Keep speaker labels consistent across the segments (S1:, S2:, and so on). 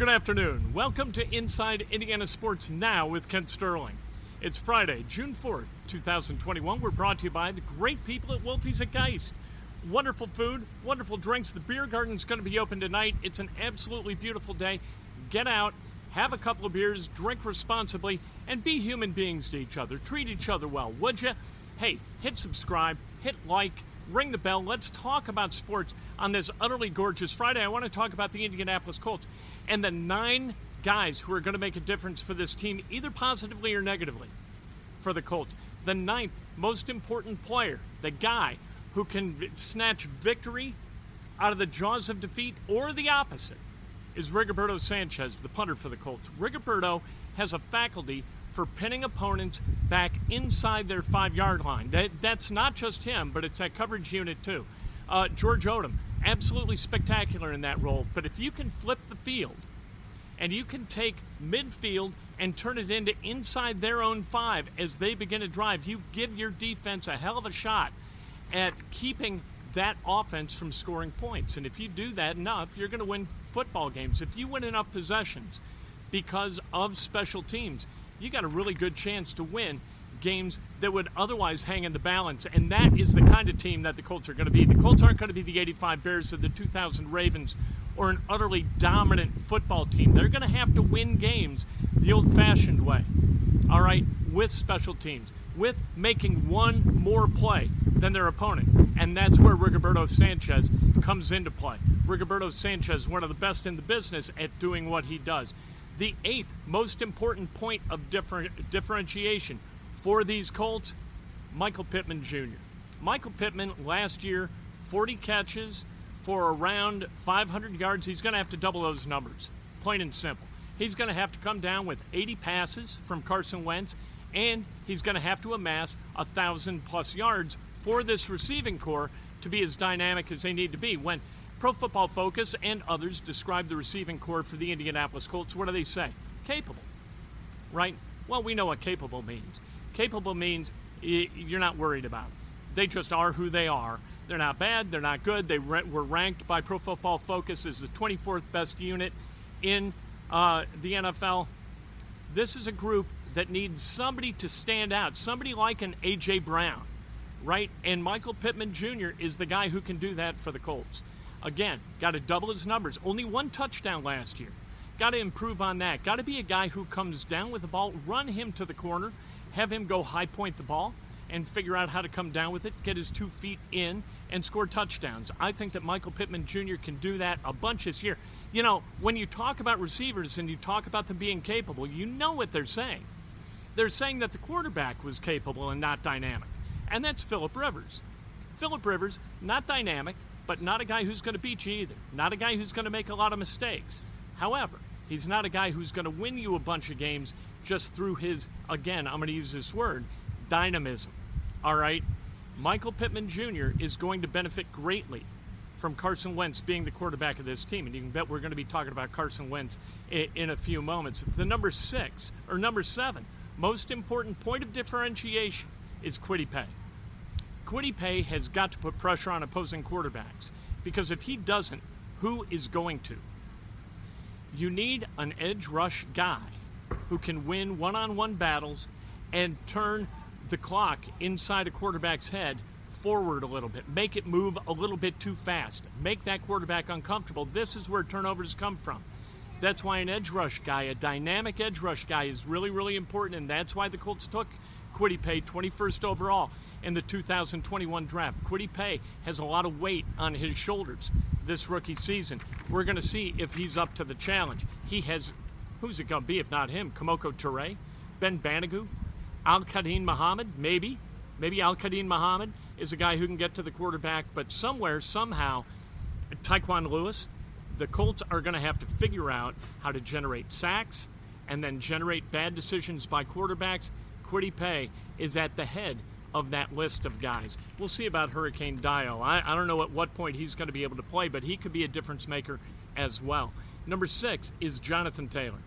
S1: Good afternoon. Welcome to Inside Indiana Sports Now with Kent Sterling. It's Friday, June 4th, 2021. We're brought to you by the great people at Wolfie's at Geist. Wonderful food, wonderful drinks. The beer garden's going to be open tonight. It's an absolutely beautiful day. Get out, have a couple of beers, drink responsibly, and be human beings to each other. Treat each other well, would you? Hey, hit subscribe, hit like, ring the bell. Let's talk about sports on this utterly gorgeous Friday. I want to talk about the Indianapolis Colts and the nine guys who are going to make a difference for this team, either positively or negatively, for the Colts. The ninth most important player, the guy who can snatch victory out of the jaws of defeat or the opposite, is Rigoberto Sanchez, the punter for the Colts. Rigoberto has a faculty for pinning opponents back inside their five yard line. That, that's not just him, but it's that coverage unit too. Uh, George Odum, absolutely spectacular in that role. But if you can flip the field and you can take midfield and turn it into inside their own five as they begin to drive, you give your defense a hell of a shot at keeping that offense from scoring points. And if you do that enough, you're going to win football games. If you win enough possessions because of special teams, you got a really good chance to win games that would otherwise hang in the balance. And that is the kind of team that the Colts are going to be. The Colts aren't going to be the 85 Bears or the 2000 Ravens or an utterly dominant football team. They're going to have to win games the old fashioned way. All right, with special teams, with making one more play than their opponent. And that's where Rigoberto Sanchez comes into play. Rigoberto Sanchez, one of the best in the business at doing what he does. The eighth most important point of differ- differentiation for these Colts, Michael Pittman Jr. Michael Pittman last year, 40 catches for around 500 yards. He's going to have to double those numbers, plain and simple. He's going to have to come down with 80 passes from Carson Wentz, and he's going to have to amass a thousand plus yards for this receiving corps to be as dynamic as they need to be. When Pro Football Focus and others describe the receiving corps for the Indianapolis Colts, what do they say? Capable, right? Well, we know what capable means. Capable means you're not worried about them. They just are who they are. They're not bad. They're not good. They were ranked by Pro Football Focus as the 24th best unit in uh, the NFL. This is a group that needs somebody to stand out, somebody like an A.J. Brown, right? And Michael Pittman Jr. is the guy who can do that for the Colts. Again, got to double his numbers. Only one touchdown last year. Got to improve on that. Got to be a guy who comes down with the ball, run him to the corner, have him go high point the ball, and figure out how to come down with it, get his two feet in, and score touchdowns. I think that Michael Pittman Jr. can do that a bunch this year. You know, when you talk about receivers and you talk about them being capable, you know what they're saying. They're saying that the quarterback was capable and not dynamic. And that's Philip Rivers. Philip Rivers, not dynamic, but not a guy who's going to beat you either. Not a guy who's going to make a lot of mistakes. However, he's not a guy who's going to win you a bunch of games just through his, again, I'm going to use this word, dynamism. All right? Michael Pittman Jr. is going to benefit greatly from Carson Wentz being the quarterback of this team. And you can bet we're going to be talking about Carson Wentz in, in a few moments. The number six, or number seven, most important point of differentiation is Kwity Paye. Kwity Paye has got to put pressure on opposing quarterbacks because if he doesn't, who is going to? You need an edge rush guy who can win one on one battles and turn the clock inside a quarterback's head forward a little bit, make it move a little bit too fast, make that quarterback uncomfortable. This is where turnovers come from. That's why an edge rush guy, a dynamic edge rush guy, is really, really important, and that's why the Colts took Kwity Paye 21st overall in the 2021 draft. Kwity Paye has a lot of weight on his shoulders this rookie season. We're going to see if he's up to the challenge. He has, who's it going to be if not him? Kemoko Turay, Ben Banogu, Al Quadin Muhammad, maybe. Maybe Al Quadin Muhammad is a guy who can get to the quarterback, but somewhere, somehow, Tyquan Lewis, the Colts are going to have to figure out how to generate sacks and then generate bad decisions by quarterbacks. Kwity Paye is at the head of that list of guys. We'll see about Hurricane Dio. I, I don't know at what point he's going to be able to play, but he could be a difference maker as well. Number six is Jonathan Taylor.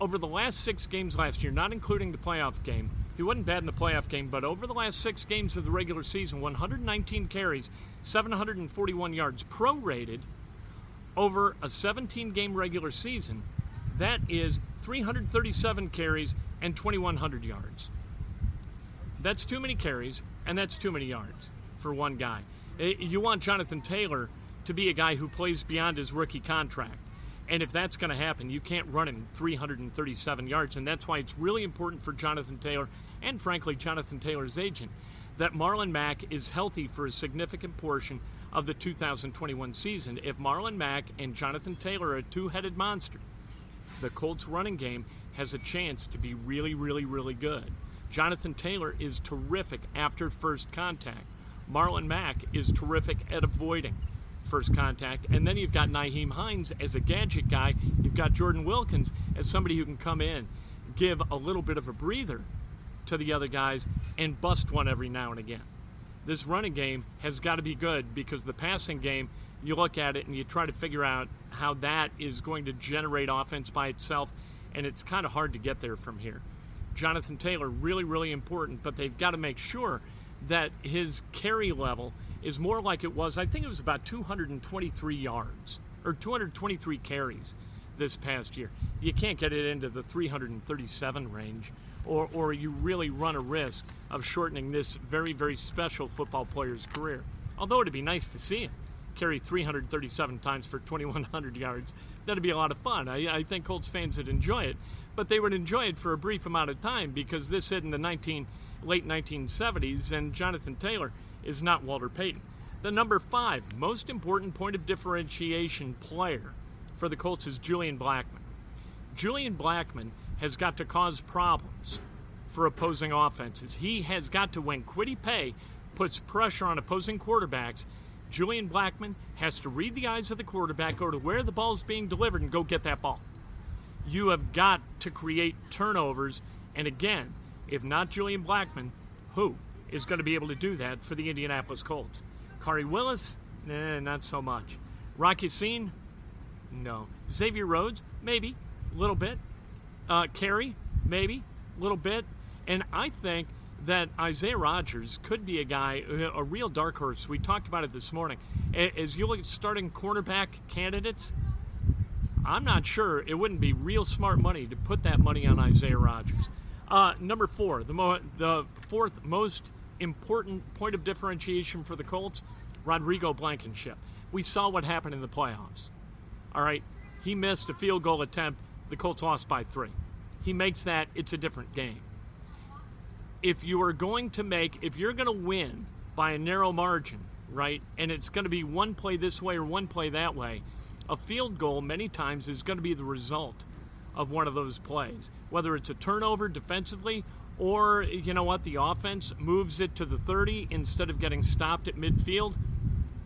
S1: Over the last six games last year, not including the playoff game, he wasn't bad in the playoff game, but over the last six games of the regular season, 119 carries, 741 yards, prorated over a 17 game regular season. That is 337 carries and 2,100 yards. That's too many carries, and that's too many yards for one guy. Eh, you want Jonathan Taylor to be a guy who plays beyond his rookie contract. And if that's going to happen, you can't run him 337 yards. And that's why it's really important for Jonathan Taylor and, frankly, Jonathan Taylor's agent that Marlon Mack is healthy for a significant portion of the 2021 season. If Marlon Mack and Jonathan Taylor are a two headed monster, the Colts running game has a chance to be really, really, really good. Jonathan Taylor is terrific after first contact. Marlon Mack is terrific at avoiding first contact. And then you've got Nyheim Hines as a gadget guy. You've got Jordan Wilkins as somebody who can come in, give a little bit of a breather to the other guys, and bust one every now and again. This running game has got to be good because the passing game, you look at it and you try to figure out how that is going to generate offense by itself, and it's kind of hard to get there from here. Jonathan Taylor, really, really important, but they've got to make sure that his carry level is more like it was, I think it was about 223 yards or 223 carries this past year. You can't get it into the 337 range, or, or you really run a risk of shortening this very, very special football player's career. Although it'd be nice to see him carry 337 times for 2,100 yards. That'd be a lot of fun. I, I think Colts fans would enjoy it, but they would enjoy it for a brief amount of time because this hit in the 19, late 1970s, and Jonathan Taylor is not Walter Payton. The number five most important point of differentiation player for the Colts is Julian Blackmon. Julian Blackmon has got to cause problems for opposing offenses. He has got to, when Kwity Paye puts pressure on opposing quarterbacks, Julian Blackmon has to read the eyes of the quarterback, go to where the ball is being delivered, and go get that ball. You have got to create turnovers. And again, if not Julian Blackmon, who? Is going to be able to do that for the Indianapolis Colts. Khari Willis, nah, not so much. Rocky Ya-Sin, no. Xavier Rhodes, maybe, a little bit. Uh, Carrie, maybe, a little bit. And I think that Isaiah Rodgers could be a guy, a real dark horse. We talked about it this morning. As you look at starting cornerback candidates, I'm not sure it wouldn't be real smart money to put that money on Isaiah Rodgers. Uh, number four, the, mo- the fourth most important point of differentiation for the Colts, Rodrigo Blankenship. We saw what happened in the playoffs. All right, he missed a field goal attempt. The Colts lost by three. He makes that, it's a different game. If you are going to make, if you're going to win by a narrow margin, right, and it's going to be one play this way or one play that way, a field goal many times is going to be the result of one of those plays. Whether it's a turnover defensively or, you know what, the offense moves it to the 30 instead of getting stopped at midfield.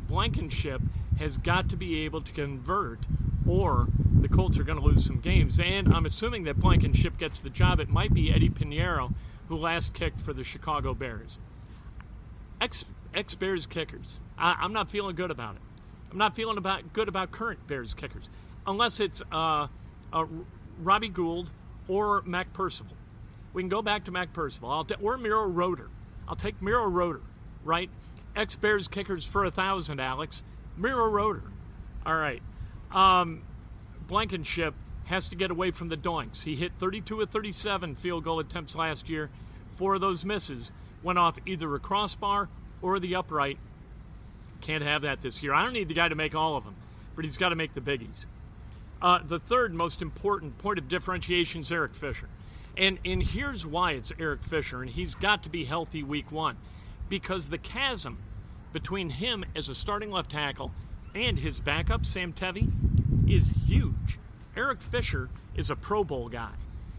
S1: Blankenship has got to be able to convert, or the Colts are going to lose some games. And I'm assuming that Blankenship gets the job. It might be Eddie Piñeiro, who last kicked for the Chicago Bears. Ex, ex Bears kickers. I, I'm not feeling good about it. I'm not feeling about good about current Bears kickers, unless it's uh, uh, Robbie Gould or Mac Percival. We can go back to Mac Percival. T- or Mirro Roder. I'll take Mirro Roder, right? Ex Bears kickers for a thousand, Alex. Mirro Roder. All right. Um, Blankenship has to get away from the doinks. He hit 32 of 37 field goal attempts last year. Four of those misses went off either a crossbar or the upright. Can't have that this year. I don't need the guy to make all of them, but he's got to make the biggies. Uh, the third most important point of differentiation is Eric Fisher. And, and here's why it's Eric Fisher, and he's got to be healthy week one. Because the chasm between him as a starting left tackle and his backup, Sam Tevi, is huge. Eric Fisher is a Pro Bowl guy.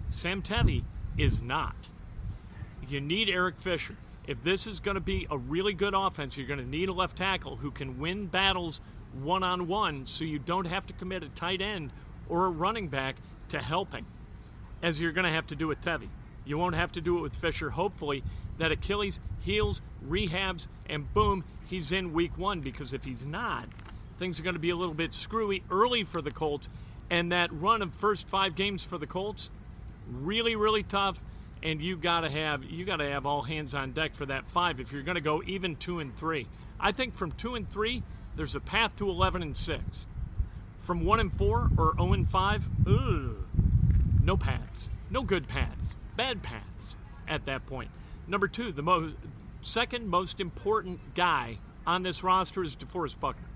S1: Sam Tevi is not. You need Eric Fisher. If this is going to be a really good offense, you're going to need a left tackle who can win battles one on one so you don't have to commit a tight end or a running back to helping, as you're going to have to do with Tevi. You won't have to do it with Fisher. Hopefully, that Achilles heals, rehabs, and boom, he's in week one. Because if he's not, things are going to be a little bit screwy early for the Colts. And that run of first five games for the Colts, really, really tough. And you gotta have you gotta have all hands on deck for that five if you're going to go even two and three. I think from two and three, there's a path to 11 and six. From one and four or 0 and five, ugh, no paths, no good paths, bad paths at that point. Number two, the most second most important guy on this roster is DeForest Buckner.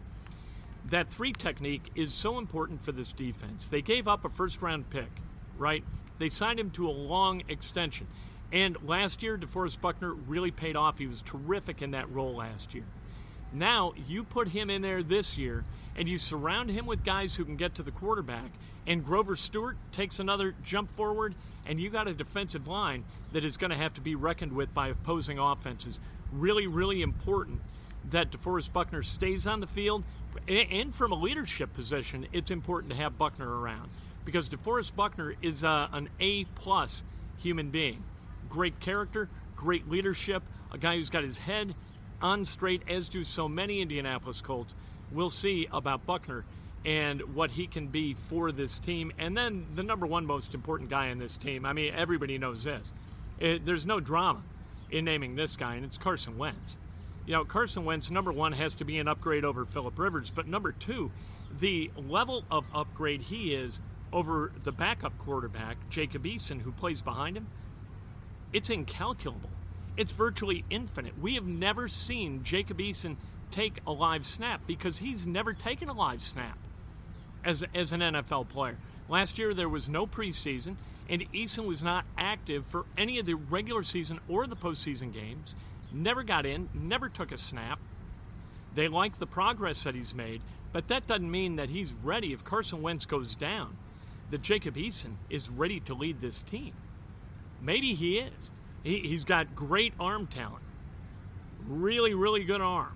S1: That three technique is so important for this defense. They gave up a first round pick, right? They signed him to a long extension. And last year, DeForest Buckner really paid off. He was terrific in that role last year. Now, you put him in there this year, and you surround him with guys who can get to the quarterback, and Grover Stewart takes another jump forward, and you got a defensive line that is going to have to be reckoned with by opposing offenses. Really, really important that DeForest Buckner stays on the field, and from a leadership position, it's important to have Buckner around because DeForest Buckner is uh, an A plus human being. Great character, great leadership, a guy who's got his head on straight, as do so many Indianapolis Colts. We'll see about Buckner and what he can be for this team. And then the number one most important guy in this team, I mean, everybody knows this. It, there's no drama in naming this guy, and it's Carson Wentz. You know, Carson Wentz, number one, has to be an upgrade over Philip Rivers, but number two, the level of upgrade he is over the backup quarterback, Jacob Eason, who plays behind him, it's incalculable. It's virtually infinite. We have never seen Jacob Eason take a live snap because he's never taken a live snap as, as an NFL player. Last year, there was no preseason, and Eason was not active for any of the regular season or the postseason games. Never got in, never took a snap. They like the progress that he's made, but that doesn't mean that he's ready if Carson Wentz goes down that Jacob Eason is ready to lead this team. Maybe he is. He, he's got great arm talent, really, really good arm.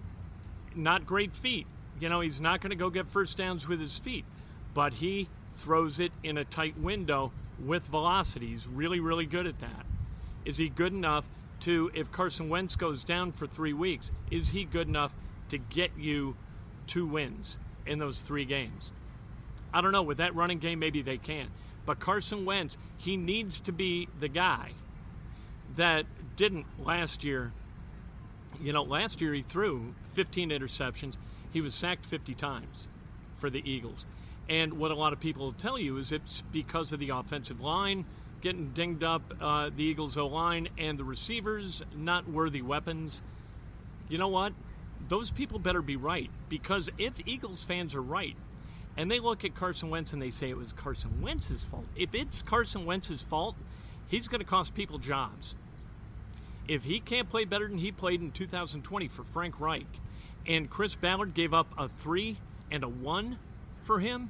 S1: Not great feet. You know, he's not going to go get first downs with his feet, but he throws it in a tight window with velocity. He's really, really good at that. Is he good enough to, if Carson Wentz goes down for three weeks, is he good enough to get you two wins in those three games? I don't know. With that running game, maybe they can. But Carson Wentz, he needs to be the guy that didn't last year. You know, last year he threw 15 interceptions. He was sacked 50 times for the Eagles. And what a lot of people will tell you is it's because of the offensive line getting dinged up, uh, the Eagles' O line, and the receivers not worthy weapons. You know what? Those people better be right because if Eagles fans are right, and they look at Carson Wentz and they say it was Carson Wentz's fault. If it's Carson Wentz's fault, he's going to cost people jobs. If he can't play better than he played in 2020 for Frank Reich, and Chris Ballard gave up a three and a one for him,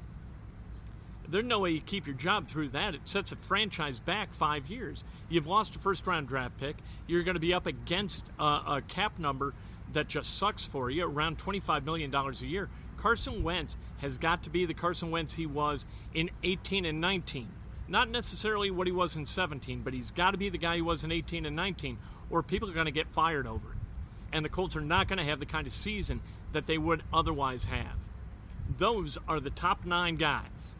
S1: there's no way you keep your job through that. It sets a franchise back five years. You've lost a first round draft pick. You're going to be up against a, a cap number that just sucks for you, around $25 million a year. Carson Wentz has got to be the Carson Wentz he was in 18 and 19. Not necessarily what he was in 17, but he's got to be the guy he was in 18 and 19, or people are going to get fired over it. And the Colts are not going to have the kind of season that they would otherwise have. Those are the top nine guys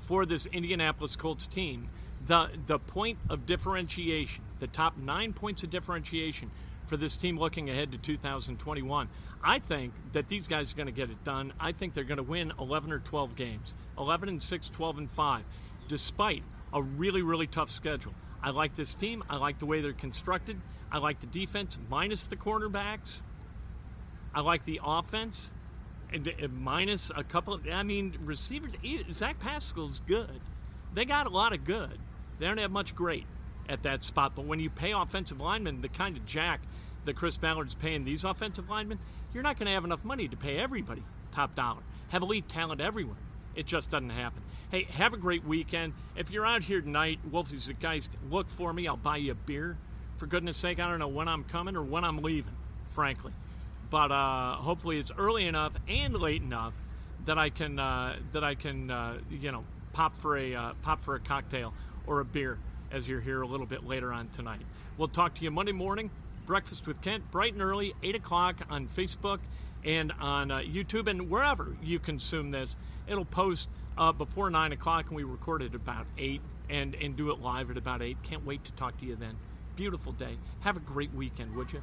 S1: for this Indianapolis Colts team. The the point of differentiation, the top nine points of differentiation for this team looking ahead to 2021. I think that these guys are going to get it done. I think they're going to win 11 or 12 games, 11 and 6, 12 and 5, despite a really really tough schedule. I like this team. I like the way they're constructed. I like the defense minus the cornerbacks. I like the offense minus a couple of. I mean, receivers. Zach Pascal's good. They got a lot of good. They don't have much great at that spot. But when you pay offensive linemen the kind of jack that Chris Ballard's paying these offensive linemen, you're not going to have enough money to pay everybody top dollar. Have elite talent everywhere. It just doesn't happen. Hey, have a great weekend. If you're out here tonight, Wolfie's the guys, look for me. I'll buy you a beer. For goodness sake, I don't know when I'm coming or when I'm leaving, frankly. But uh, hopefully it's early enough and late enough that I can uh, that I can uh, you know pop for a uh, pop for a cocktail or a beer as you're here a little bit later on tonight. We'll talk to you Monday morning. Breakfast with Kent, bright and early, 8 o'clock on Facebook and on uh, YouTube and wherever you consume this. It'll post uh, before 9 o'clock, and we record it about 8 and, and do it live at about 8. Can't wait to talk to you then. Beautiful day. Have a great weekend, would you?